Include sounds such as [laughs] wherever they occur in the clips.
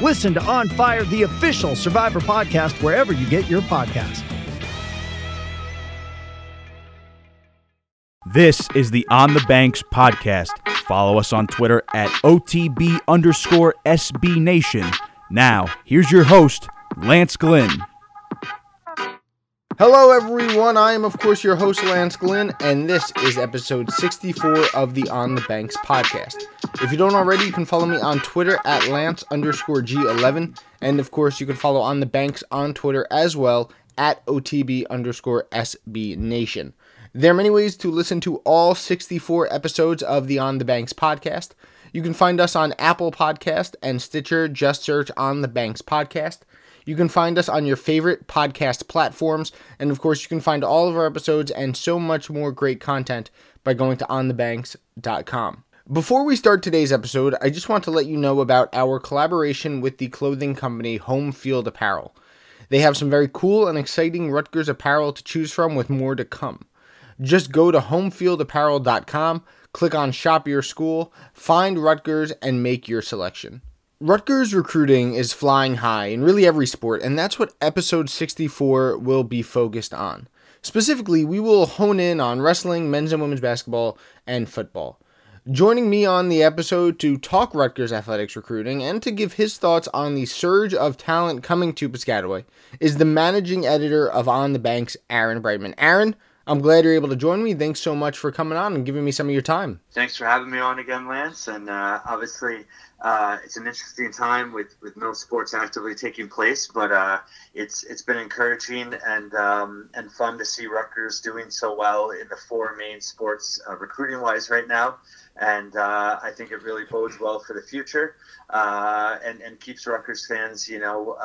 Listen to On Fire, the official Survivor podcast, wherever you get your podcasts. This is the On the Banks podcast. Follow us on Twitter at OTB underscore SB Nation. Now, here's your host, Lance Glynn. Hello, everyone. I am, of course, your host, Lance Glynn, and this is episode 64 of the On the Banks podcast. If you don't already, you can follow me on Twitter at Lance underscore G11, and of course, you can follow On the Banks on Twitter as well at OTB underscore SB Nation. There are many ways to listen to all 64 episodes of the On the Banks podcast. You can find us on Apple Podcast and Stitcher. Just search On the Banks podcast. You can find us on your favorite podcast platforms, and of course, you can find all of our episodes and so much more great content by going to onthebanks.com. Before we start today's episode, I just want to let you know about our collaboration with the clothing company Home Field Apparel. They have some very cool and exciting Rutgers apparel to choose from with more to come. Just go to homefieldapparel.com, click on Shop Your School, find Rutgers, and make your selection. Rutgers recruiting is flying high in really every sport, and that's what episode 64 will be focused on. Specifically, we will hone in on wrestling, men's and women's basketball, and football. Joining me on the episode to talk Rutgers athletics recruiting and to give his thoughts on the surge of talent coming to Piscataway is the managing editor of On the Banks, Aaron Breitman. Aaron, I'm glad you're able to join me. Thanks so much for coming on and giving me some of your time. Thanks for having me on again, Lance. And uh, obviously, uh, it's an interesting time with, with no sports actively taking place, but uh, it's it's been encouraging and um, and fun to see Rutgers doing so well in the four main sports uh, recruiting wise right now. And uh, I think it really bodes well for the future uh, and and keeps Rutgers fans, you know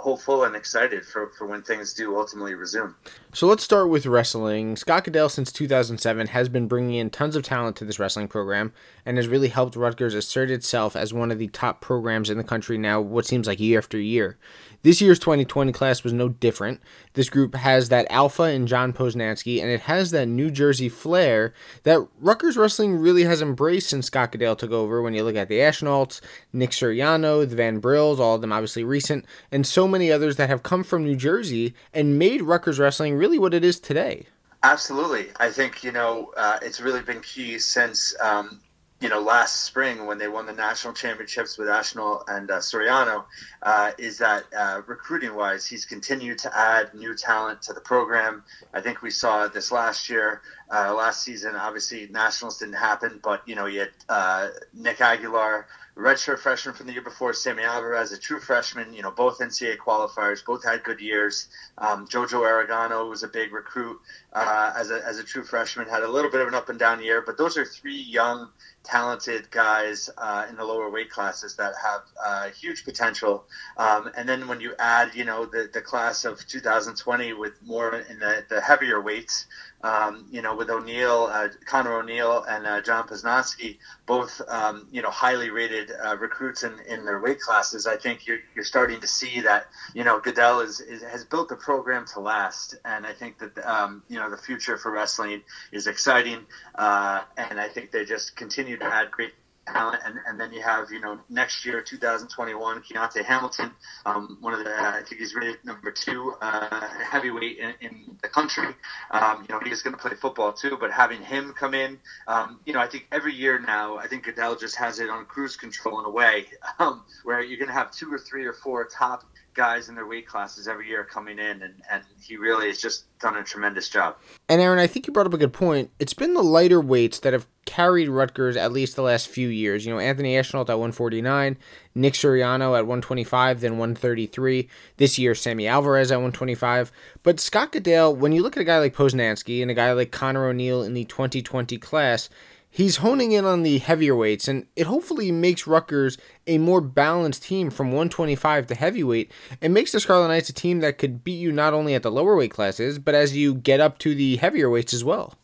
hopeful and excited for, for when things do ultimately resume. So let's start with wrestling. Scott Goodale, since 2007, has been bringing in tons of talent to this wrestling program and has really helped Rutgers assert itself as one of the top programs in the country now, what seems like year after year. This year's 2020 class was no different. This group has that alpha in John Poznanski, and it has that New Jersey flair that Rutgers wrestling really has embraced since Scott Goodale took over. When you look at the Ashnaults, Nick Suriano, the Van Brills, all of them obviously recent, and so many others that have come from New Jersey and made Rutgers wrestling really what it is today. Absolutely. I think, you know, uh, it's really been key since um, you know, last spring when they won the national championships with Ashnault and uh, Suriano, uh, is that uh, recruiting wise, he's continued to add new talent to the program. I think we saw this last year, uh, last season. Obviously, nationals didn't happen, but you know, you had uh, Nick Aguilar, redshirt freshman from the year before, Sammy Alvarez, a true freshman. You know, both NCAA qualifiers, both had good years. Um, Jojo Aragano was a big recruit uh, as a as a true freshman, had a little bit of an up and down year, but those are three young talented guys uh, in the lower weight classes that have uh, huge potential. Um, and then when you add, you know, the, the class of 2020 with more in the, the heavier weights, um, you know, with O'Neill, uh, Connor O'Neill, and uh, John Poznanski, both um, you know highly rated uh, recruits in, in their weight classes. I think you're, you're starting to see that you know Goodale is, is has built a program to last, and I think that um, you know the future for wrestling is exciting, uh, and I think they just continue to add great talent, and, and then you have you know next year 2021 Keontae Hamilton, um, one of the I think he's rated number two uh, heavyweight in, in, the country. Um, you know he's going to play football too, but having him come in, um, you know I think every year now I think Goodale just has it on cruise control in a way [laughs] um, where you're going to have two or three or four top guys in their weight classes every year coming in, and, and he really has just done a tremendous job. And Aaron, I think you brought up a good point. It's been the lighter weights that have carried Rutgers at least the last few years. You know, Anthony Ashnault at 149, Nick Suriano at 125, then 133. This year, Sammy Alvarez at 125. But Scott Goodale, when you look at a guy like Poznanski and a guy like Connor O'Neill in the 2020 class, he's honing in on the heavier weights, and it hopefully makes Rutgers a more balanced team from 125 to heavyweight, and makes the Scarlet Knights a team that could beat you not only at the lower weight classes, but as you get up to the heavier weights as well.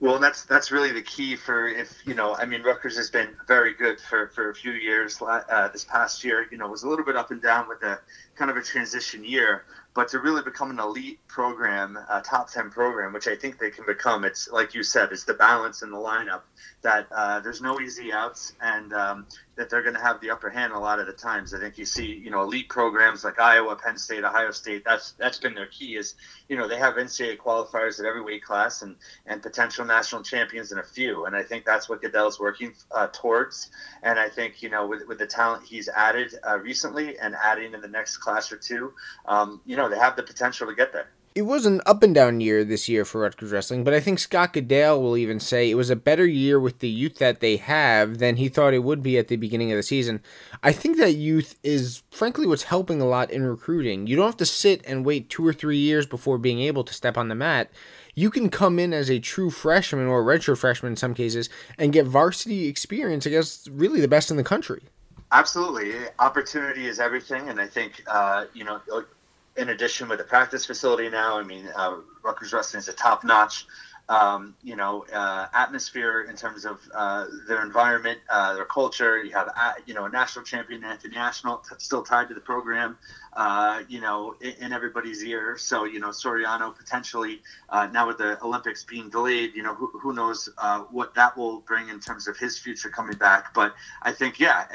Well, that's that's really the key for if you know. I mean, Rutgers has been very good for, for a few years. Uh, this past year, you know, was a little bit up and down with a kind of a transition year but to really become an elite program, a top 10 program, which I think they can become, it's like you said, it's the balance in the lineup that uh, there's no easy outs and um, that they're going to have the upper hand a lot of the times. I think you see, you know, elite programs like Iowa, Penn State, Ohio State. That's that's been their key. Is you know they have NCAA qualifiers at every weight class and and potential national champions in a few. And I think that's what Goodale's working uh, towards. And I think you know with with the talent he's added uh, recently and adding in the next class or two, um, you know they have the potential to get there it was an up and down year this year for Rutgers wrestling, but I think Scott Goodale will even say it was a better year with the youth that they have than he thought it would be at the beginning of the season. I think that youth is frankly what's helping a lot in recruiting. You don't have to sit and wait two or three years before being able to step on the mat. You can come in as a true freshman or redshirt freshman in some cases and get varsity experience against really the best in the country. Absolutely, opportunity is everything, and I think uh, you know in addition with the practice facility now, I mean, uh, Rutgers Wrestling is a top notch um, you know, uh, atmosphere in terms of uh, their environment, uh, their culture. You have, uh, you know, a national champion, Anthony Ashnault, still tied to the program, uh, you know, in, in, everybody's ear. So, you know, Suriano potentially, uh, now with the Olympics being delayed, you know, who, who knows what that will bring in terms of his future coming back. But I think, yeah,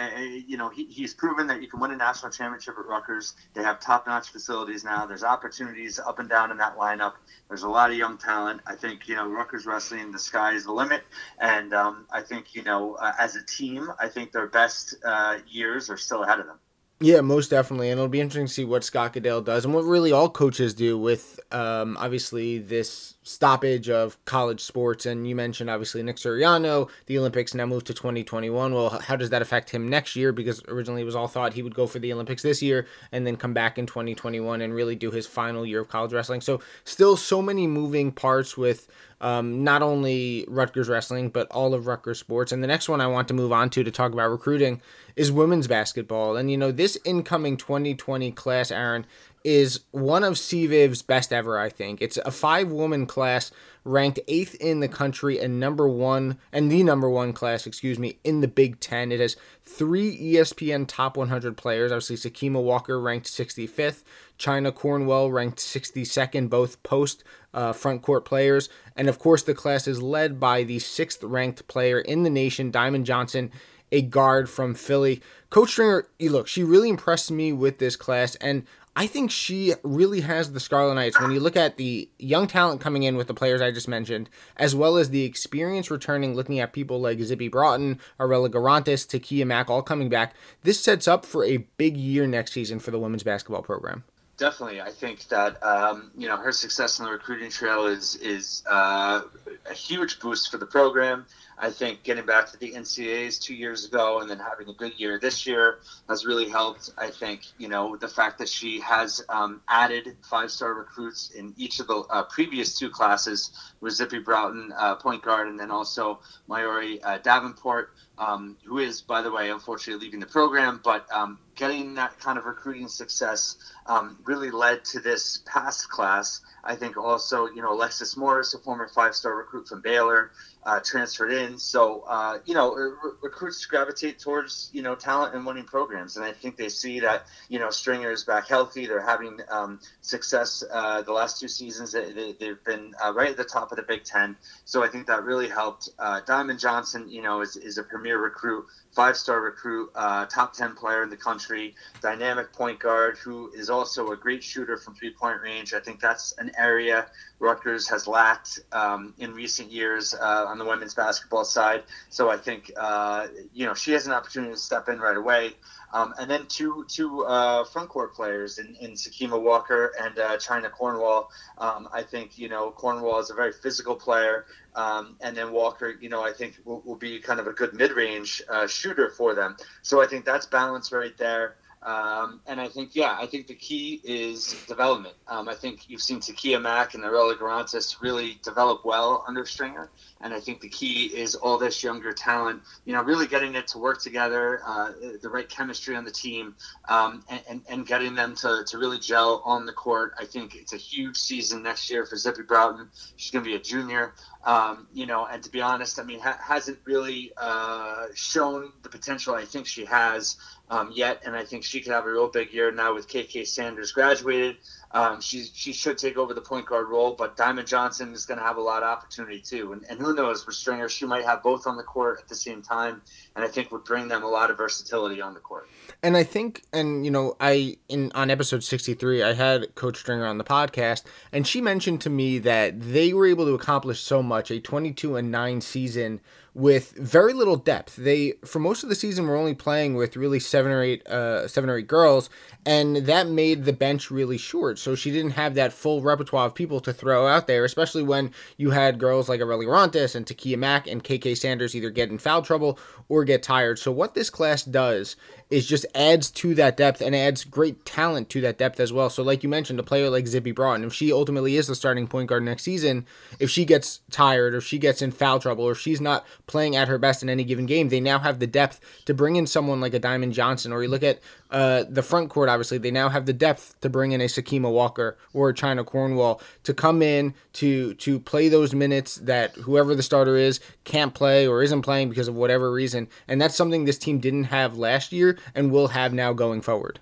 you know, he, he's proven that you can win a national championship at Rutgers. They have top notch facilities now. There's opportunities up and down in that lineup. There's a lot of young talent. I think, you know, Rutgers Wrestling, the sky is the limit. And um, I think, you know, uh, as a team, I think their best uh, years are still ahead of them. Yeah, most definitely, and it'll be interesting to see what Scott Goodale does, and what really all coaches do with um, obviously this stoppage of college sports. And you mentioned obviously Nick Suriano, the Olympics now moved to 2021. Well, how does that affect him next year? Because originally it was all thought he would go for the Olympics this year and then come back in 2021 and really do his final year of college wrestling. So still so many moving parts with um, not only Rutgers wrestling, but all of Rutgers sports. And the next one I want to move on to to talk about recruiting is women's basketball. And, you know, this incoming 2020 class, Aaron, is one of CVIV's best ever, I think. It's a five woman class ranked eighth in the country and number one, and the number one class, excuse me, in the Big Ten. It has three ESPN top 100 players. Obviously, Sakima Walker ranked 65th, Chyna Cornwell ranked 62nd, both post uh, front court players. And of course, the class is led by the sixth ranked player in the nation, Diamond Johnson, a guard from Philly. Coach Stringer, look, she really impressed me with this class, and I think she really has the Scarlet Knights. When you look at the young talent coming in with the players I just mentioned, as well as the experience returning, looking at people like Zippy Broughton, Arella Guirantes, Tekia Mack, all coming back, this sets up for a big year next season for the women's basketball program definitely. I think that um, you know her success on the recruiting trail is is uh, a huge boost for the program. I think getting back to the NCAAs two years ago and then having a good year this year has really helped. I think you know the fact that she has um, added five star recruits in each of the uh, previous two classes with Zippy Broughton, uh, point guard, and then also Mayori uh, Davenport um, who is, by the way, unfortunately leaving the program, but um, getting that kind of recruiting success um, really led to this past class I think also, you know, Alexis Morris, a former five star recruit from Baylor, uh, transferred in. So, uh, you know, re- recruits gravitate towards, you know, talent and winning programs. And I think they see that, you know, Stringer is back healthy. They're having um, success uh, the last two seasons. They, have been uh, right at the top of the Big Ten. So I think that really helped. Uh, Diamond Johnson, you know, is, is a premier recruit five star recruit, uh, top 10 player in the country, dynamic point guard who is also a great shooter from three point range. I think that's an area Rutgers has lacked um, in recent years uh, on the women's basketball side. So I think, uh, you know, she has an opportunity to step in right away. Um, and then two two uh, front court players in, in Sakima Walker and uh, Chyna Cornwell. Um, I think you know Cornwell is a very physical player, um, and then Walker, you know, I think will, will be kind of a good mid range uh, shooter for them. So I think that's balance right there. Um, and I think, yeah, I think the key is development. Um, I think you've seen Tekia Mack and Arella Guirantes really develop well under Stringer. And I think the key is all this younger talent, you know, really getting it to work together, uh, the right chemistry on the team, um, and, and, and, getting them to, to really gel on the court. I think it's a huge season next year for Zippy Broughton. She's going to be a junior. Um, you know, and to be honest, I mean, ha- hasn't really uh, shown the potential I think she has um, yet, and I think she could have a real big year now with KK Sanders graduated. Um, she she should take over the point guard role, but Diamond Johnson is going to have a lot of opportunity too. And, and who knows with Stringer, she might have both on the court at the same time, and I think would bring them a lot of versatility on the court. And I think, and you know, I in on episode sixty three, I had Coach Stringer on the podcast, and she mentioned to me that they were able to accomplish so much a twenty two and nine season with very little depth. They for most of the season were only playing with really seven or eight uh, seven or eight girls, and that made the bench really short. So she didn't have that full repertoire of people to throw out there, especially when you had girls like Arella Guirantes and Tekia Mack and KK Sanders either get in foul trouble or get tired. So what this class does is just adds to that depth and adds great talent to that depth as well. So, like you mentioned, a player like Zippy Broughton, if she ultimately is the starting point guard next season, if she gets tired or if she gets in foul trouble or if she's not playing at her best in any given game, they now have the depth to bring in someone like a Diamond Johnson. Or you look at uh, the front court, obviously, they now have the depth to bring in a Sakima Walker or a Chyna Cornwell to come in to to play those minutes that whoever the starter is can't play or isn't playing because of whatever reason. And that's something this team didn't have last year and will have now going forward.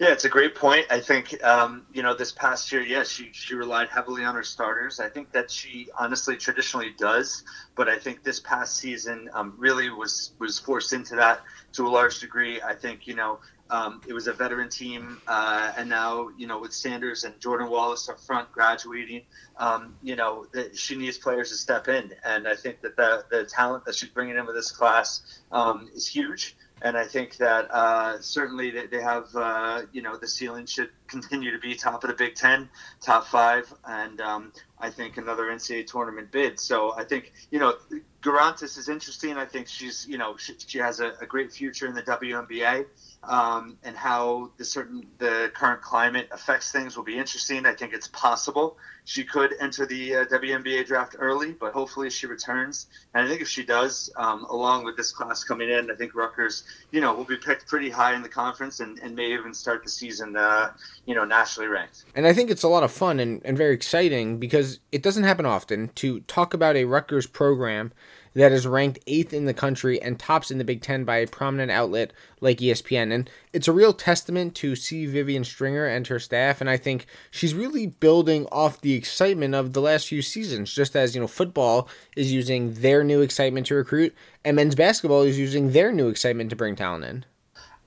Yeah, it's a great point. I think um, you know this past year, yes, she she relied heavily on her starters. I think that she honestly traditionally does, but I think this past season um, really was was forced into that to a large degree. I think you know um, it was a veteran team, uh, and now you know with Sanders and Jordan Wallace up front graduating, um, you know that she needs players to step in, and I think that the the talent that she's bringing in with this class um, is huge and I think that uh, certainly they have, uh, you know, the ceiling should continue to be top of the Big Ten, top five, and um, I think another NCAA tournament bid. So I think, you know, Guirantes is interesting. I think she's, you know, she, she has a, a, great future in the WNBA, um, and how the certain the current climate affects things will be interesting. I think it's possible she could enter the uh, WNBA draft early, but hopefully she returns. And I think if she does, um, along with this class coming in, I think Rutgers, you know, will be picked pretty high in the conference and, and may even start the season, uh, you know, nationally ranked. And I think it's a lot of fun and, and very exciting because it doesn't happen often to talk about a Rutgers program that is ranked eighth in the country and tops in the Big Ten by a prominent outlet like ESPN. And it's a real testament to see Vivian Stringer and her staff. And I think she's really building off the excitement of the last few seasons, just as, you know, football is using their new excitement to recruit and men's basketball is using their new excitement to bring talent in.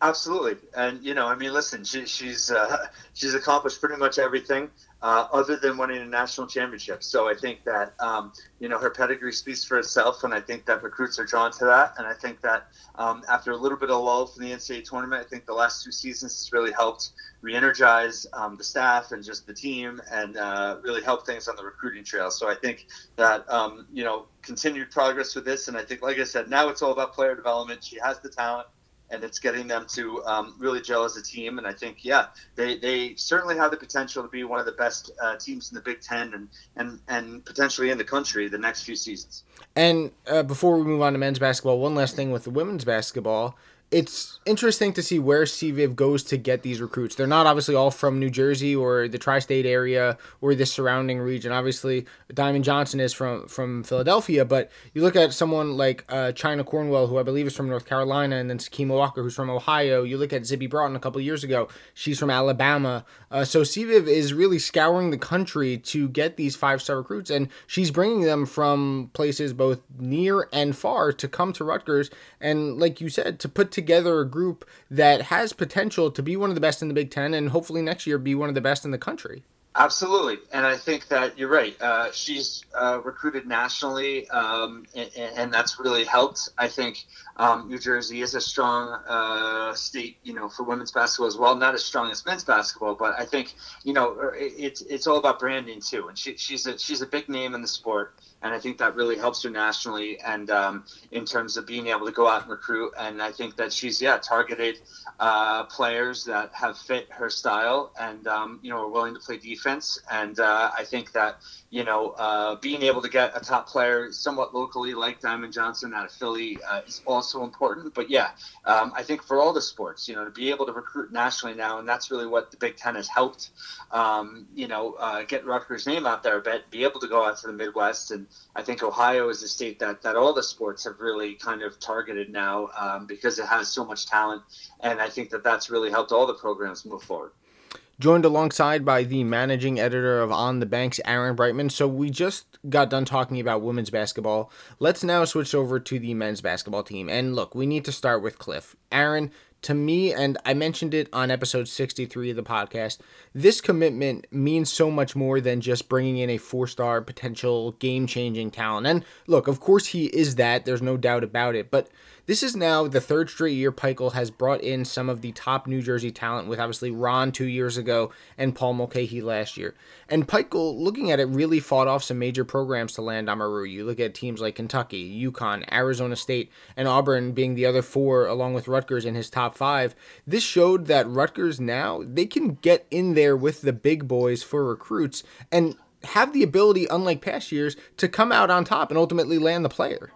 Absolutely, and you know, I mean, listen, she, she's uh, [laughs] she's accomplished pretty much everything uh, other than winning a national championship. So I think that um, you know her pedigree speaks for itself, and I think that recruits are drawn to that. And I think that um, after a little bit of lull from the NCAA tournament, I think the last two seasons has really helped re-energize um, the staff and just the team, and uh, really help things on the recruiting trail. So I think that um, you know continued progress with this, and I think, like I said, now it's all about player development. She has the talent and it's getting them to um, really gel as a team. And I think, yeah, they, they certainly have the potential to be one of the best uh, teams in the Big Ten and, and, and potentially in the country the next few seasons. And uh, before we move on to men's basketball, one last thing with the women's basketball. It's interesting to see where CViv goes to get these recruits. They're not obviously all from New Jersey or the tri-state area or the surrounding region. Obviously, Diamond Johnson is from from Philadelphia, but you look at someone like uh, Chyna Cornwell, who I believe is from North Carolina, and then Sakima Walker, who's from Ohio. You look at Zippy Broughton a couple years ago; she's from Alabama. Uh, so CViv is really scouring the country to get these five-star recruits, and she's bringing them from places both near and far to come to Rutgers, and like you said, to put together a group that has potential to be one of the best in the Big Ten and hopefully next year be one of the best in the country. Absolutely, and I think that you're right. Uh, she's uh, recruited nationally, um, and, and, that's really helped. I think um, New Jersey is a strong uh, state, you know, for women's basketball as well. Not as strong as men's basketball, but I think you know it's it's all about branding too. And she, she's a she's a big name in the sport, and I think that really helps her nationally and um, in terms of being able to go out and recruit. And I think that she's yeah targeted uh, players that have fit her style and um, you know are willing to play defense. And uh, I think that you know uh, being able to get a top player somewhat locally like Diamond Johnson out of Philly uh, is also important. But yeah, um, I think for all the sports, you know, to be able to recruit nationally now, and that's really what the Big Ten has helped. Um, you know, uh, get Rutgers' name out there a bit, be able to go out to the Midwest and I think Ohio is a state that, that all the sports have really kind of targeted now um, because it has so much talent. And I think that that's really helped all the programs move forward. Joined alongside by the managing editor of On the Banks, Aaron Breitman. So we just got done talking about women's basketball. Let's now switch over to the men's basketball team. And look, we need to start with Cliff. Aaron, to me, and I mentioned it on episode 63 of the podcast, this commitment means so much more than just bringing in a four star potential game changing talent. And look, of course, he is that. There's no doubt about it. But this is now the third straight year Pikiell has brought in some of the top New Jersey talent with obviously Ron two years ago and Paul Mulcahy last year. And Pikiell, looking at it, really fought off some major programs to land Omoruyi. You look at teams like Kentucky, UConn, Arizona State, and Auburn being the other four, along with Rutgers in his top five. This showed that Rutgers now, they can get in there with the big boys for recruits and have the ability, unlike past years, to come out on top and ultimately land the player.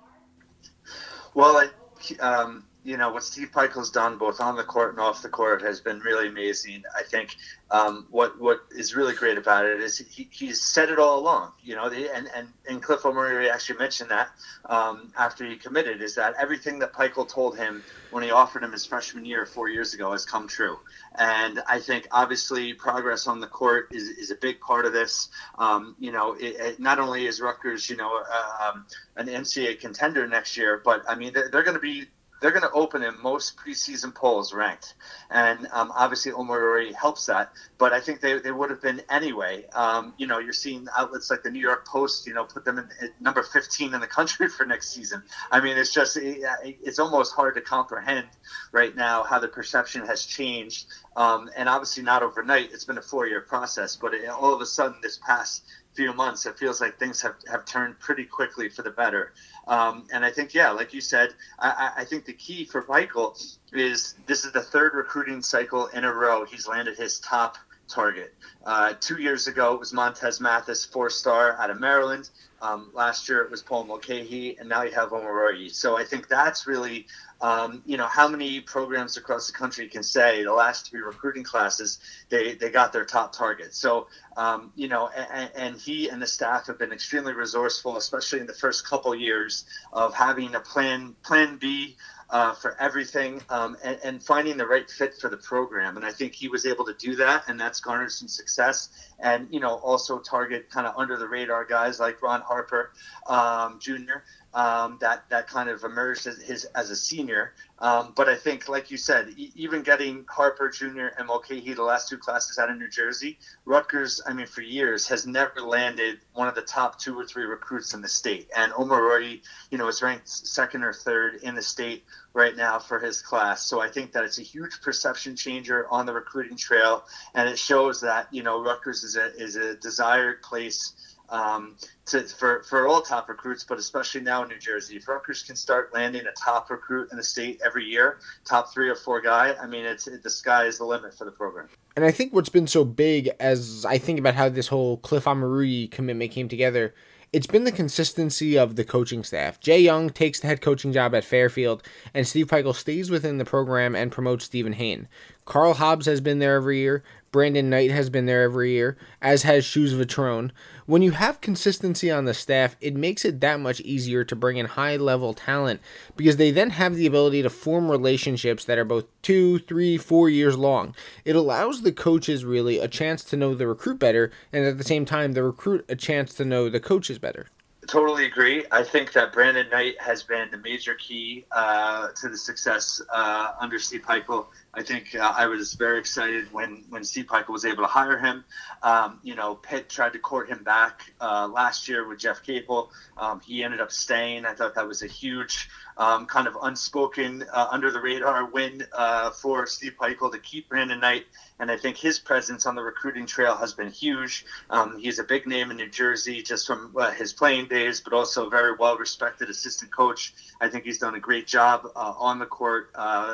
Well, I, um, you know what Steve Pikiell's done both on the court and off the court has been really amazing. I think um, what what is really great about it is he, he's said it all along. You know, and and and Cliff Omoruyi actually mentioned that um, after he committed is that everything that Pikiell told him when he offered him his freshman year four years ago has come true. And I think obviously progress on the court is, is a big part of this. Um, you know, it, it, not only is Rutgers, you know, uh, um, an NCAA contender next year, but I mean they're, they're going to be they're going to open in most preseason polls ranked. And um, obviously, Omoruyi helps that, but I think they, they would have been anyway. Um, you know, you're seeing outlets like the New York Post, you know, put them in, number 15 in the country [laughs] for next season. I mean, it's just, it, it's almost hard to comprehend right now how the perception has changed. Um, and obviously, not overnight, it's been a four year process, but it, all of a sudden, this past few months, it feels like things have, have turned pretty quickly for the better. Um, and I think, yeah, like you said, I, I think the key for Pikiell is this is the third recruiting cycle in a row he's landed his top target. Uh, two years ago, it was Montez Mathis, four star out of Maryland. Um, last year, it was Paul Mulcahy, and now you have Omoruyi. So I think that's really, um, you know, how many programs across the country can say the last three recruiting classes they, they got their top target. So, um, you know, and, and, he and the staff have been extremely resourceful, especially in the first couple years of having a plan, plan B uh, for everything um, and, and, finding the right fit for the program. And I think he was able to do that, and that's garnered some success. And you know, also target kind of under the radar guys like Ron Harper um, Jr um, that that kind of emerged as his as a senior. Um, but I think, like you said, e- even getting Harper Jr. and Mulcahy, the last two classes out of New Jersey, Rutgers, I mean, for years has never landed one of the top two or three recruits in the state. And Omoruyi, you know, is ranked second or third in the state right now for his class. So I think that it's a huge perception changer on the recruiting trail, and it shows that you know Rutgers is a is a desired place um, to, for, for all top recruits, but especially now in New Jersey. If Rutgers can start landing a top recruit in the state every year, top three or four guy, I mean, it's it, the sky is the limit for the program. And I think what's been so big as I think about how this whole Cliff Omoruyi commitment came together it's been the consistency of the coaching staff. Jay Young takes the head coaching job at Fairfield, and Steve Pikiell stays within the program and promotes Stephen Hain. Karl Hobbs has been there every year. Brandin Knight has been there every year, as has Shoes Vitrone. When you have consistency on the staff, it makes it that much easier to bring in high level talent because they then have the ability to form relationships that are both two, three, four years long. It allows the coaches really a chance to know the recruit better, and at the same time, the recruit a chance to know the coaches better totally agree. I think that Brandin Knight has been the major key uh, to the success uh, under Steve Pikiell. I think uh, I was very excited when, when Steve Pikiell was able to hire him. Um, you know, Pitt tried to court him back uh, last year with Jeff Capel. Um, he ended up staying. I thought that was a huge um, kind of unspoken, uh, under the radar win uh, for Steve Pikiell to keep Brandin Knight. And I think his presence on the recruiting trail has been huge. Um, he's a big name in New Jersey just from uh, his playing days, but also a very well respected assistant coach. I think he's done a great job uh, on the court,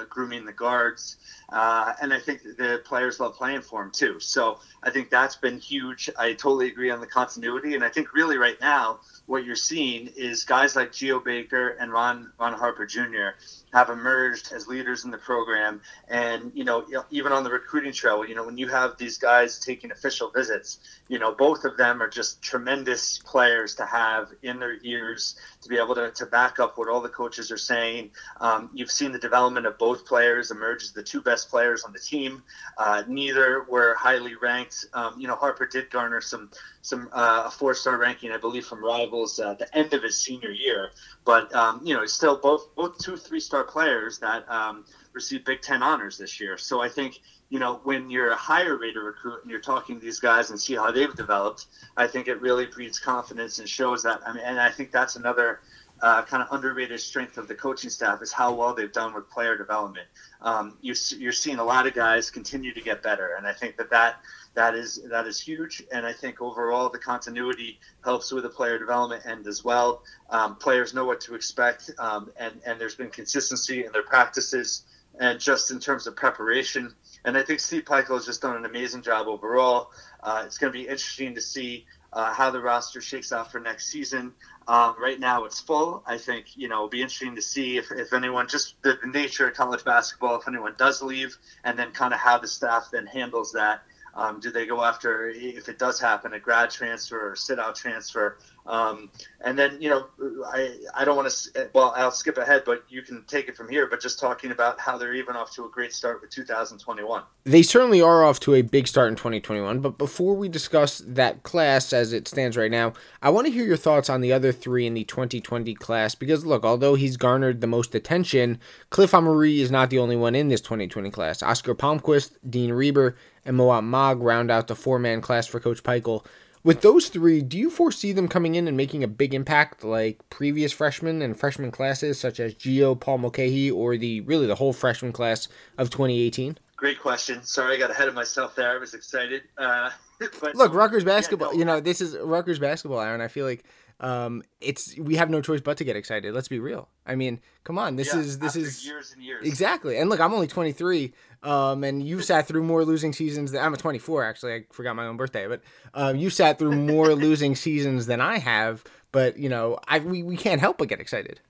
grooming the guards. Uh, and I think the players love playing for him too. So I think that's been huge. I totally agree on the continuity. And I think really right now, what you're seeing is guys like Geo Baker and Ron Ron Harper Jr have emerged as leaders in the program. And, you know, even on the recruiting trail, you know, when you have these guys taking official visits, you know, both of them are just tremendous players to have in their ears to be able to, to back up what all the coaches are saying. Um, you've seen the development of both players emerge as the two best players on the team. Uh, neither were highly ranked. Um, you know, Harper did garner some some uh, a four star ranking, I believe, from rivals uh, at the end of his senior year. But um, you know, still both both two three star players that um, received Big Ten honors this year. So I think you know when you're a higher rated recruit and you're talking to these guys and see how they've developed, I think it really breeds confidence and shows that. I mean, and I think that's another. Uh, kind of underrated strength of the coaching staff is how well they've done with player development. Um, you, you're seeing a lot of guys continue to get better, and I think that that that is that is huge. And I think overall the continuity helps with the player development end as well. Um, players know what to expect, um, and and there's been consistency in their practices and just in terms of preparation. And I think Steve Pikiell has just done an amazing job overall. Uh, it's going to be interesting to see uh, how the roster shakes out for next season. Um, right now, it's full. I think you know it'll be interesting to see if, if anyone just the, the nature of college basketball, if anyone does leave, and then kind of how the staff then handles that um, do they go after, if it does happen, a grad transfer or sit out transfer? Um, and then, you know, I, I don't want to, well, I'll skip ahead, but you can take it from here. But just talking about how they're even off to a great start with 2021. They certainly are off to a big start in 2021. But before we discuss that class as it stands right now, I want to hear your thoughts on the other three in the 2020 class. Because, look, although he's garnered the most attention, Cliff Omoruyi is not the only one in this 2020 class. Oscar Palmquist, Dean Reiber, and Mawot Mag round out the four man class for Coach Pikiell. With those three, do you foresee them coming in and making a big impact like previous freshmen and freshman classes such as Geo, Paul Mulcahy, or the really the whole freshman class of 2018? Great question. Sorry, I got ahead of myself there. I was excited. Uh, [laughs] but, Look, Rutgers basketball. Yeah, no, you know, this is Rutgers basketball, Aaron. I feel like um, it's we have no choice but to get excited. Let's be real. I mean, come on, this yeah, is this is years and years exactly. And look, I'm only 23, um, and you sat through more losing seasons. Than, I'm a 24 actually. I forgot my own birthday, but um, you sat through more [laughs] losing seasons than I have. But you know, I we, we can't help but get excited.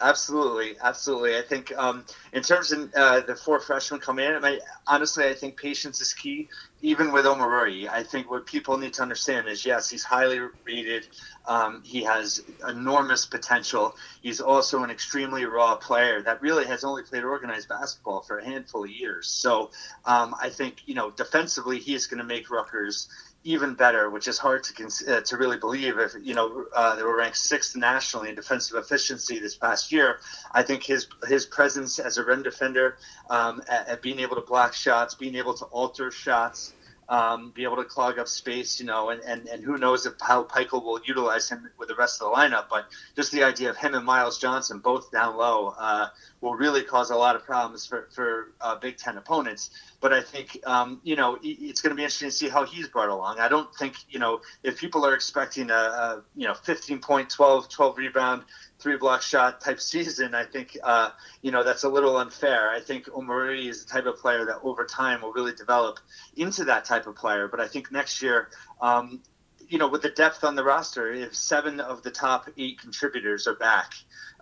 Absolutely, absolutely. I think um, in terms of uh, the four freshmen coming in, I mean, honestly, I think patience is key. Even with Omoruyi, I think what people need to understand is yes, he's highly rated. Um, he has enormous potential. He's also an extremely raw player that really has only played organized basketball for a handful of years. So um, I think you know defensively, he is going to make Rutgers even better, which is hard to uh, to really believe. If you know uh, they were ranked sixth nationally in defensive efficiency this past year, I think his his presence as a rim defender, um, at, at, being able to block shots, being able to alter shots, um, be able to clog up space, you know, and, and, and who knows if how Pikiell will utilize him with the rest of the lineup. But just the idea of him and Miles Johnson both down low uh, will really cause a lot of problems for, for uh, Big Ten opponents. But I think, um, you know, it's going to be interesting to see how he's brought along. I don't think, you know, if people are expecting a, a you know, 15 point, 12, 12 rebound, three block shot type [laughs] season, I think uh, you know that's a little unfair. I think Omoruyi is the type of player that over time will really develop into that type of player. But I think next year, um, you know, with the depth on the roster, if seven of the top eight contributors are back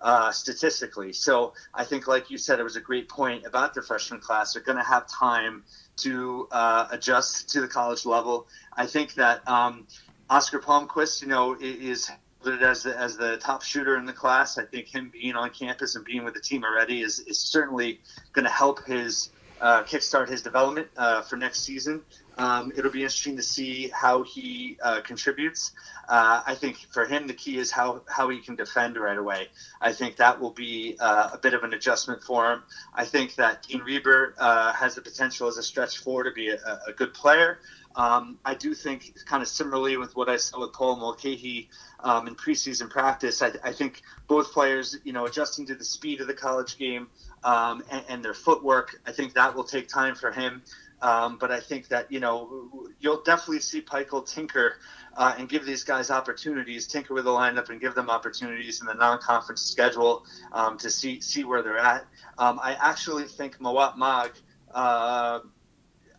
uh, statistically, so I think, like you said, it was a great point about the freshman class. They're going to have time to uh, adjust to the college level. I think that um, Oscar Palmquist, you know, is as the, as the top shooter in the class. I think him being on campus and being with the team already is, is certainly going to help his uh, kickstart his development uh, for next season. Um, it'll be interesting to see how he uh, contributes. Uh, I think for him, the key is how, how he can defend right away. I think that will be uh, a bit of an adjustment for him. I think that Dean Reiber uh, has the potential as a stretch four to be a, a good player. Um, I do think, kind of similarly with what I saw with Paul Mulcahy um, in preseason practice, I, I, think both players, you know, adjusting to the speed of the college game um, and, and, their footwork, I think that will take time for him. Um, but I think that you know you'll definitely see Pikiell tinker uh, and give these guys opportunities, tinker with the lineup and give them opportunities in the non-conference schedule um, to see see where they're at. Um, I actually think Mawot Mag. Uh,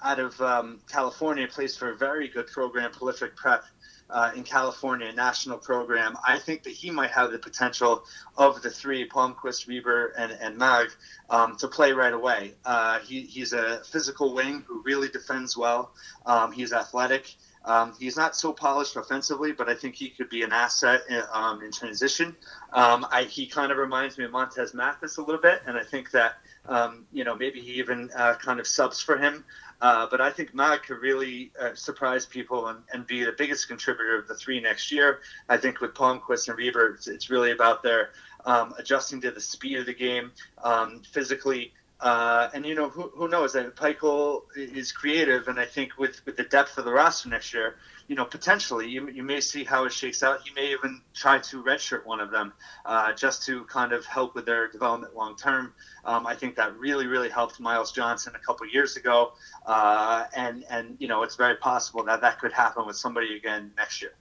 out of um, California plays for a very good program, Prolific Prep uh, in California, national program. I think that he might have the potential of the three, Palmquist, Reiber, and, and Mag, um, to play right away. Uh, he, he's a physical wing who really defends well. Um, he's athletic. Um, he's not so polished offensively, but I think he could be an asset in, um, in transition. Um, I, he kind of reminds me of Montez Mathis a little bit, and I think that um, you know maybe he even uh, kind of subs for him. Uh, but I think Mag could really uh, surprise people and, and, be the biggest contributor of the three next year. I think with Palmquist and Reiber, it's, it's really about their um, adjusting to the speed of the game um, physically. Uh, and you know who, who knows that Pikiell is creative, and I think with, with the depth of the roster next year, you know, potentially you, you may see how it shakes out. He may even try to redshirt one of them uh, just to kind of help with their development long term. Um, I think that really, really helped Miles Johnson a couple years ago, uh, and and you know, it's very possible that that could happen with somebody again next year.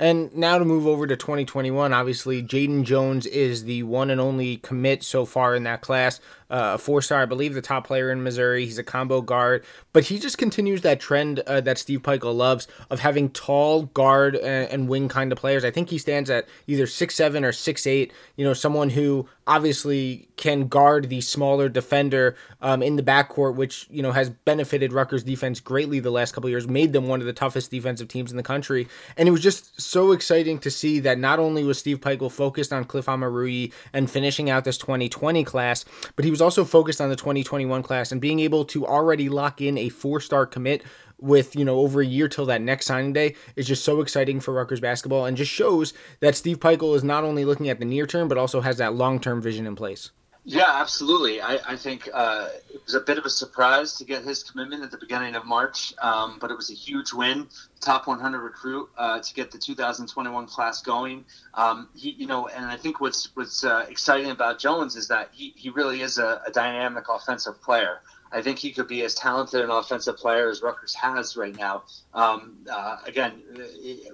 And now to move over to 2021, obviously, Jaden Jones is the one and only commit so far in that class uh, four star, I believe, the top player in Missouri. He's a combo guard, but he just continues that trend uh, that Steve Pikiell loves of having tall guard and, and, wing kind of players. I think he stands at either six seven or six eight. You know, someone who obviously can guard the smaller defender um, in the backcourt, which you know has benefited Rutgers defense greatly the last couple years, made them one of the toughest defensive teams in the country. And it was just so exciting to see that not only was Steve Pikiell focused on Cliff Omoruyi and finishing out this 2020 class, but he was also focused on the 2021 class and being able to already lock in a four star commit with you know over a year till that next signing day is just so exciting for Rutgers basketball and just shows that Steve Pikiell is not only looking at the near term but also has that long term vision in place. Yeah, absolutely. I, I think uh, it was a bit of a surprise to get his commitment at the beginning of March, um, but it was a huge win. Top 100 recruit uh, to get the 2021 class going. Um, he, you know, and I think what's what's uh, exciting about Jones is that he, he really is a, a dynamic offensive player. I think he could be as talented an offensive player as Rutgers has right now. Um, uh, again,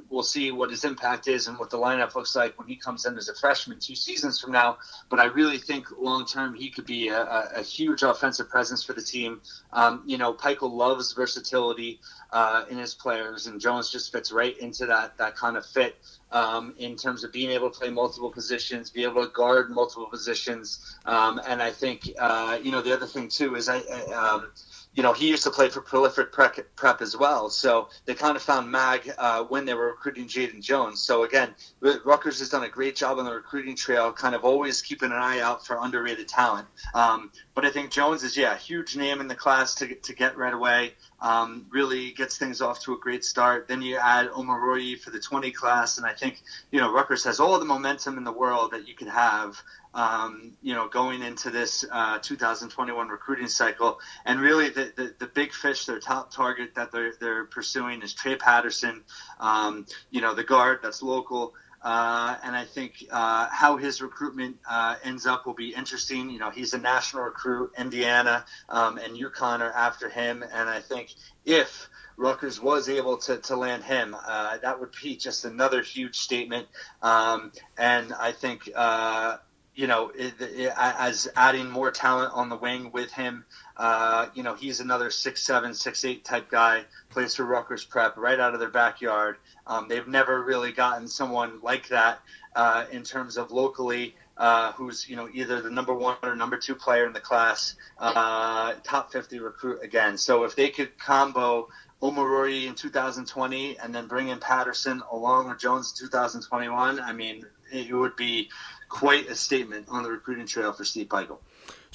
we'll see what his impact is and what the lineup looks like when he comes in as a freshman two seasons from now. But I really think long term he could be a, a, huge offensive presence for the team. Um, you know, Pikiell loves versatility uh, in his players, and Jones just fits right into that that kind of fit um, in terms of being able to play multiple positions, be able to guard multiple positions. Um, and I think, uh, you know, the other thing too is I, um, you know, he used to play for Prolific Prep, as well. So they kind of found Mag uh, when they were recruiting Jaden Jones. So again, Rutgers has done a great job on the recruiting trail, kind of always keeping an eye out for underrated talent. Um, but I think Jones is, yeah, a huge name in the class to, to get right away. Um, really gets things off to a great start. Then you add Omoruyi for the 20 class, and I think you know Rutgers has all the momentum in the world that you can have um, you know, going into this uh, 2021 recruiting cycle. And really, the, the, the, big fish, their top target that they're, they're pursuing is Trey Patterson, um, you know, the guard that's local. Uh, and I think uh, how his recruitment uh, ends up will be interesting. You know, he's a national recruit. Indiana um, and UConn are after him. And I think if Rutgers was able to, to land him, uh, that would be just another huge statement. Um, and I think uh, you know, it, it, as adding more talent on the wing with him. Uh, you know, he's another six seven, six eight type guy. Plays for Rutgers Prep right out of their backyard. Um, they've never really gotten someone like that uh, in terms of locally. Uh, who's you know either the number one or number two player in the class, uh, top 50 recruit again. So if they could combo Omoruyi in 2020 and then bring in Patterson along with Jones in 2021, I mean it would be quite a statement on the recruiting trail for Steve Pikiell.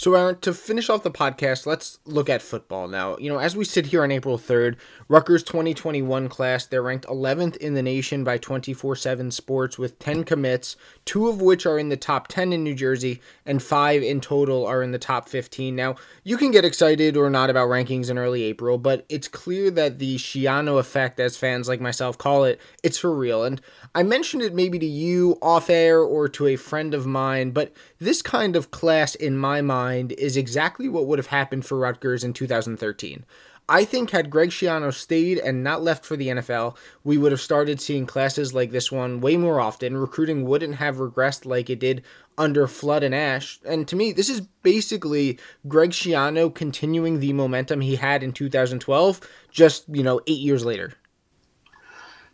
So, Aaron, to finish off the podcast, let's look at football now. You know, as we sit here on April 3rd, Rutgers 2021 class, they're ranked 11th in the nation by 24 7 Sports with 10 commits, two of which are in the top 10 in New Jersey, and five in total are in the top 15. Now, you can get excited or not about rankings in early April, but it's clear that the Schiano effect, as fans like myself call it, it's for real. And I mentioned it maybe to you off air or to a friend of mine, but this kind of class, in my mind, is exactly what would have happened for Rutgers in 2013. I think had Greg Schiano stayed and not left for the NFL, we would have started seeing classes like this one way more often. Recruiting wouldn't have regressed like it did under Flood and Ash. And to me, this is basically Greg Schiano continuing the momentum he had in 2012, just, you know, eight years later.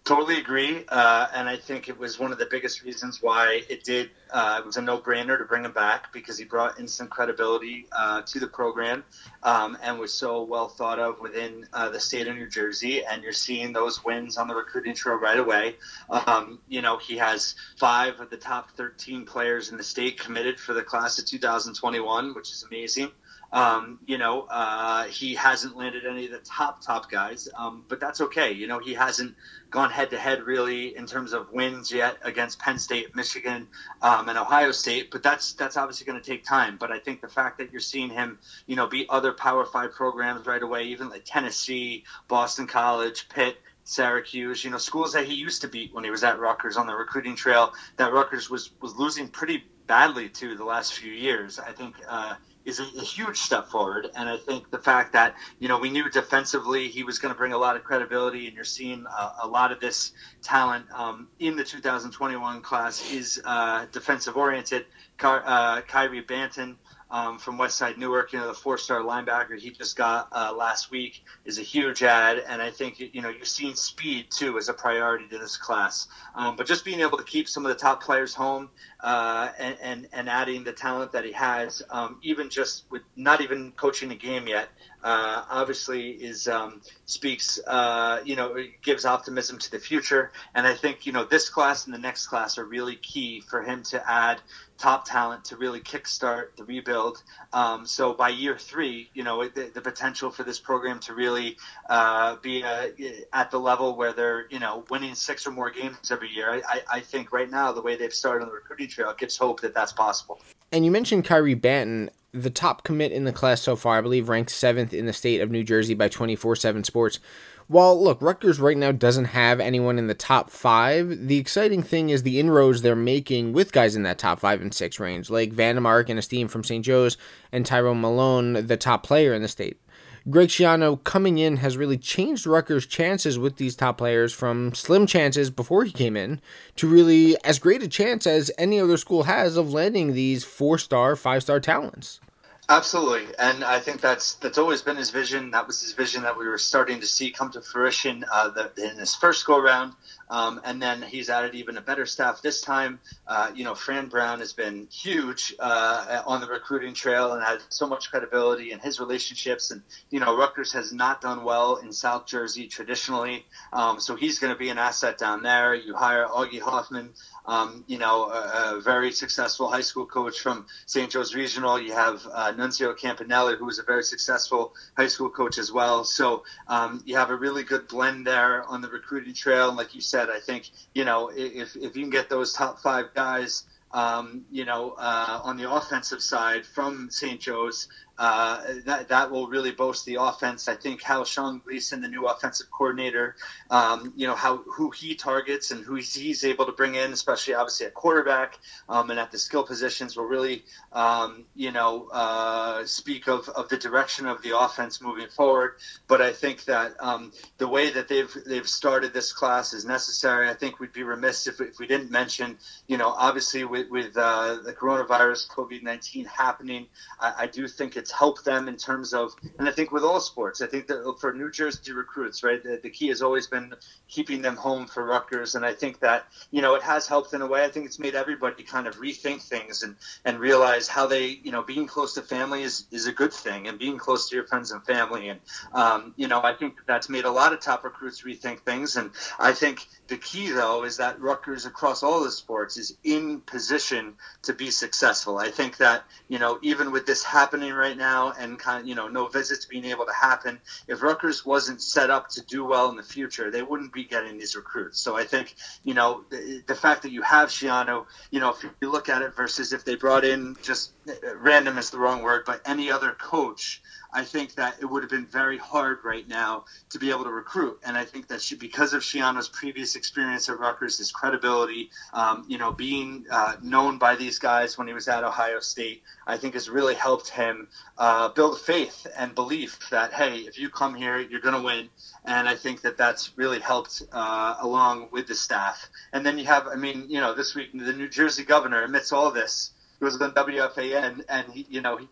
Totally agree, uh, and I think it was one of the biggest reasons why it did. Uh, it was a no-brainer to bring him back because he brought instant credibility uh, to the program um, and was so well thought of within uh, the state of New Jersey. And you're seeing those wins on the recruiting trail right away. Um, you know, he has five of the top 13 players in the state committed for the class of 2021, which is amazing. Um, you know, uh, he hasn't landed any of the top top guys, um, but that's okay. You know, he hasn't gone head to head really in terms of wins yet against Penn State, Michigan, um, and Ohio State. But that's that's obviously going to take time. But I think the fact that you're seeing him, you know, beat other Power Five programs right away, even like Tennessee, Boston College, Pitt. Syracuse, you know, schools that he used to beat when he was at Rutgers on the recruiting trail that Rutgers was was losing pretty badly to the last few years. I think uh, is a, a, huge step forward. And I think the fact that, you know, we knew defensively he was going to bring a lot of credibility, and you're seeing a, a lot of this talent um, in the 2021 class is uh, defensive oriented. Car, uh, Kyrie Banton um, from Westside Newark, you know, the four-star linebacker he just got uh, last week is a huge ad, and I think you know you're seeing speed too as a priority to this class. Um, but just being able to keep some of the top players home uh, and, and, and adding the talent that he has, um, even just with not even coaching a game yet, uh, obviously is um, speaks uh, you know gives optimism to the future and i think you know this class and the next class are really key for him to add top talent to really kickstart the rebuild um, so by year three you know the, the potential for this program to really uh, be uh, at the level where they're you know winning six or more games every year I, I think right now the way they've started on the recruiting trail gives hope that that's possible and you mentioned Kyrie Banton the top commit in the class so far, I believe, ranked seventh in the state of New Jersey by 24 7 Sports. While, look, Rutgers right now doesn't have anyone in the top five, the exciting thing is the inroads they're making with guys in that top five and six range, like Vandemark and Esteem from St. Joe's and Tyrone Malone, the top player in the state. Greg Schiano coming in has really changed Rutgers' chances with these top players from slim chances before he came in to really as great a chance as any other school has of landing these four star, five star talents. Absolutely, and I think that's that's always been his vision. That was his vision that we were starting to see come to fruition uh, the, in his first go round, um, and then he's added even a better staff this time. Uh, you know, Fran Brown has been huge uh, on the recruiting trail and had so much credibility in his relationships. And you know, Rutgers has not done well in South Jersey traditionally, um, so he's going to be an asset down there. You hire Augie Hoffmann um, you know, a, a, very successful high school coach from St. Joe's Regional. You have uh, Nunzio Campanile, who is a very successful high school coach as well. So um, you have a really good blend there on the recruiting trail. And like you said, I think, you know, if, if you can get those top five guys, um, you know, uh, on the offensive side from St. Joe's, uh, that that will really boast the offense. I think how Sean Gleeson, the new offensive coordinator, um, you know how who he targets and who he's able to bring in, especially obviously at quarterback um, and at the skill positions, will really um, you know uh, speak of, of the direction of the offense moving forward. But I think that um, the way that they've they've started this class is necessary. I think we'd be remiss if, if we didn't mention, you know, obviously with with uh, the coronavirus, COVID nineteen happening, I, I do think it's it's helped them in terms of, and I think with all sports, I think that for New Jersey recruits, right, the, the key has always been keeping them home for Rutgers, and I think that you know it has helped in a way. I think it's made everybody kind of rethink things and and realize how they, you know, being close to family is is a good thing, and being close to your friends and family, and um, you know, I think that's made a lot of top recruits rethink things, and I think the key though is that Rutgers across all the sports is in position to be successful. I think that you know even with this happening right right now and kind of, you know, no visits being able to happen. If Rutgers wasn't set up to do well in the future, they wouldn't be getting these recruits. So I think, you know, the, the fact that you have Schiano, you know, if you look at it versus if they brought in just random is the wrong word, but any other coach, I think that it would have been very hard right now to be able to recruit. And I think that she, because of Schiano's previous experience at Rutgers, his credibility, um, you know, being uh, known by these guys when he was at Ohio State, I think has really helped him uh, build faith and belief that, hey, if you come here, you're going to win. And I think that that's really helped uh, along with the staff. And then you have, I mean, you know, this week, the New Jersey governor, amidst all this, he was on WFAN, and he, you know, he,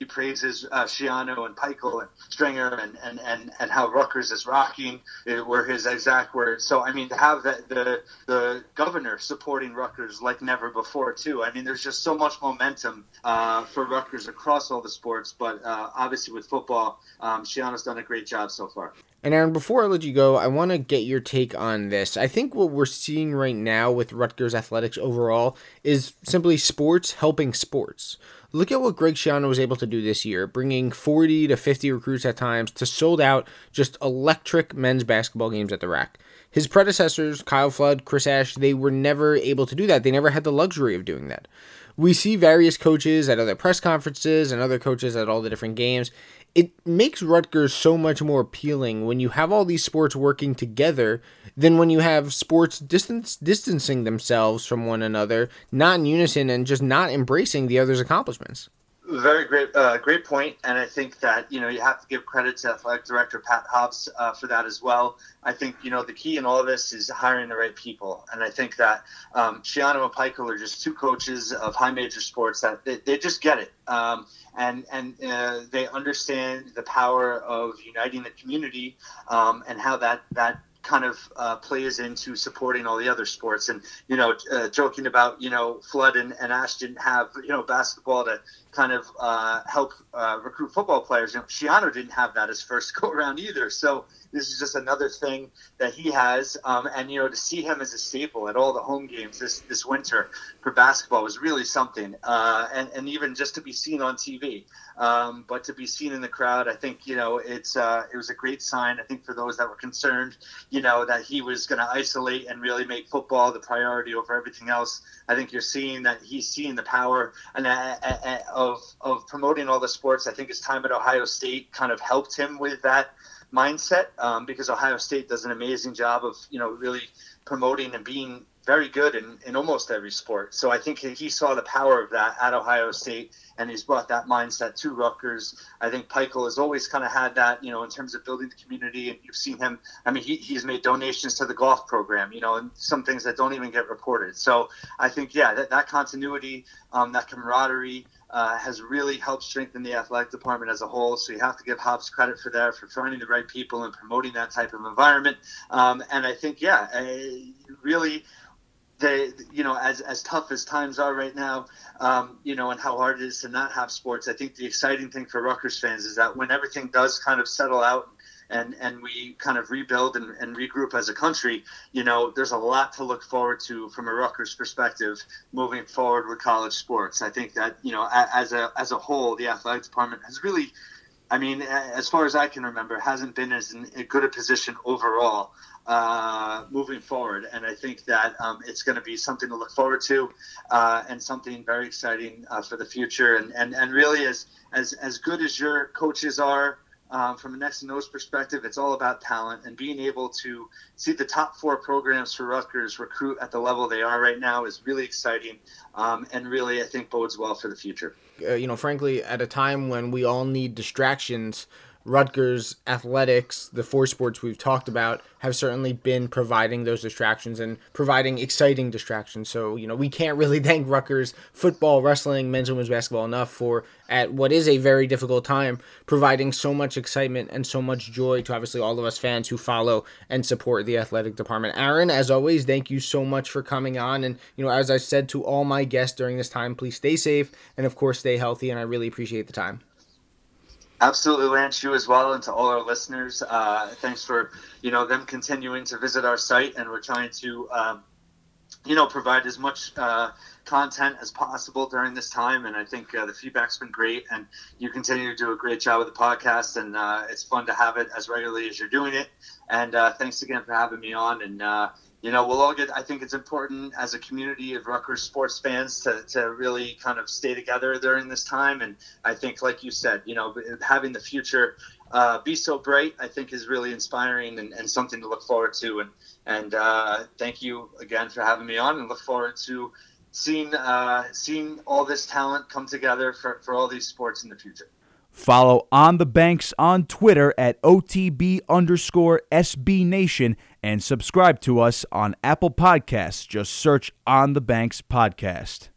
he praises uh, Schiano and Pikiell and Stringer and, and, and, and how Rutgers is rocking were his exact words. So I mean to have the, the the governor supporting Rutgers like never before too. I mean there's just so much momentum uh, for Rutgers across all the sports, but uh, obviously with football, um, Schiano's done a great job so far. And Aaron, before I let you go, I want to get your take on this. I think what we're seeing right now with Rutgers athletics overall is simply sports helping sports. Look at what Greg Schiano was able to do this year, bringing 40 to 50 recruits at times to sold out just electric men's basketball games at the RAC. His predecessors, Kyle Flood, Chris Ash, they were never able to do that. They never had the luxury of doing that. We see various coaches at other press conferences and other coaches at all the different games, it makes Rutgers so much more appealing when you have all these sports working together than when you have sports distance distancing themselves from one another, not in unison and just not embracing the other's accomplishments. Very great, uh, great point, and I think that you know you have to give credit to athletic director Pat Hobbs uh, for that as well. I think you know the key in all of this is hiring the right people, and I think that um, Schiano and Pikiell are just two coaches of high major sports that they, they just get it, um, and and uh, they understand the power of uniting the community um, and how that that kind of uh, plays into supporting all the other sports. And you know, uh, joking about you know Flood and, and Ash didn't have you know basketball to kind of uh, help uh, recruit football players. You know, Schiano didn't have that his first [laughs] go around either. So this is just another thing that he has. Um, and you know, to see him as a staple at all the home games this this winter for basketball was really something. Uh, and and even just to be seen on TV, um, but to be seen in the crowd, I think you know it's uh, it was a great sign. I think for those that were concerned, you know, that he was going to isolate and really make football the priority over everything else. I think you're seeing that he's seeing the power and uh, uh, uh of of promoting all the sports. I think his time at Ohio State kind of helped him with that mindset um, because Ohio State does an amazing job of you know really promoting and being very good in, in almost every sport. So I think he saw the power of that at Ohio State, and he's brought that mindset to Rutgers. I think Pikiell has always kind of had that, you know, in terms of building the community. And you've seen him. I mean, he, he's made donations to the golf program, you know, and some things that don't even get reported. So I think, yeah, that, that continuity, um, that camaraderie uh, has really helped strengthen the athletic department as a whole. So you have to give Hobbs credit for that, for finding the right people and promoting that type of environment. Um, and I think, yeah, really, they, you know, as, as tough as times are right now, um, you know, and how hard it is to not have sports, I think the exciting thing for Rutgers fans is that when everything does kind of settle out and and we kind of rebuild and, and regroup as a country, you know, there's a lot to look forward to from a Rutgers perspective moving forward with college sports. I think that you know, as a as a whole, the athletic department has really I mean, as far as I can remember, hasn't been as in a good a position overall uh, moving forward. And I think that um, it's going to be something to look forward to uh, and something very exciting uh, for the future. And, and, and really, as, as, as good as your coaches are, um, from an X and O's perspective, it's all about talent and being able to see the top four programs for Rutgers recruit at the level they are right now is really exciting, um, and really I think bodes well for the future. Uh, you know, frankly, at a time when we all need distractions, Rutgers athletics, the four sports we've talked about, have certainly been providing those distractions and providing exciting distractions. So, you know, we can't really [laughs] thank Rutgers football, wrestling, men's and women's basketball enough for, at what is a very difficult time, providing so much excitement and so much joy to obviously all of us fans who follow and support the athletic department. Aaron, as always, thank you so much for coming on. And, you know, as I said to all my guests during this time, please stay safe and, of course, stay healthy. And I really appreciate the time. Absolutely, Lance, you as well, and to all our listeners. Uh, thanks for you know them continuing to visit our site, and we're trying to um, you know provide as much uh, content as possible during this time. And I think uh, the feedback's been great, and you continue to do a great job with the podcast, and uh, it's fun to have it as regularly as you're doing it. And uh, thanks again for having me on, and uh, you know, we'll all get. I think it's important as a community of Rutgers sports fans to, to really kind of stay together during this time. And I think, like you said, you know, having the future uh, be so bright, I think is really inspiring and, and something to look forward to. And and uh, thank you again for having me on, and look forward to seeing uh, seeing all this talent come together for, for all these sports in the future. Follow On the Banks on Twitter at OTB underscore SB Nation and subscribe to us on Apple Podcasts. Just search On the Banks Podcast.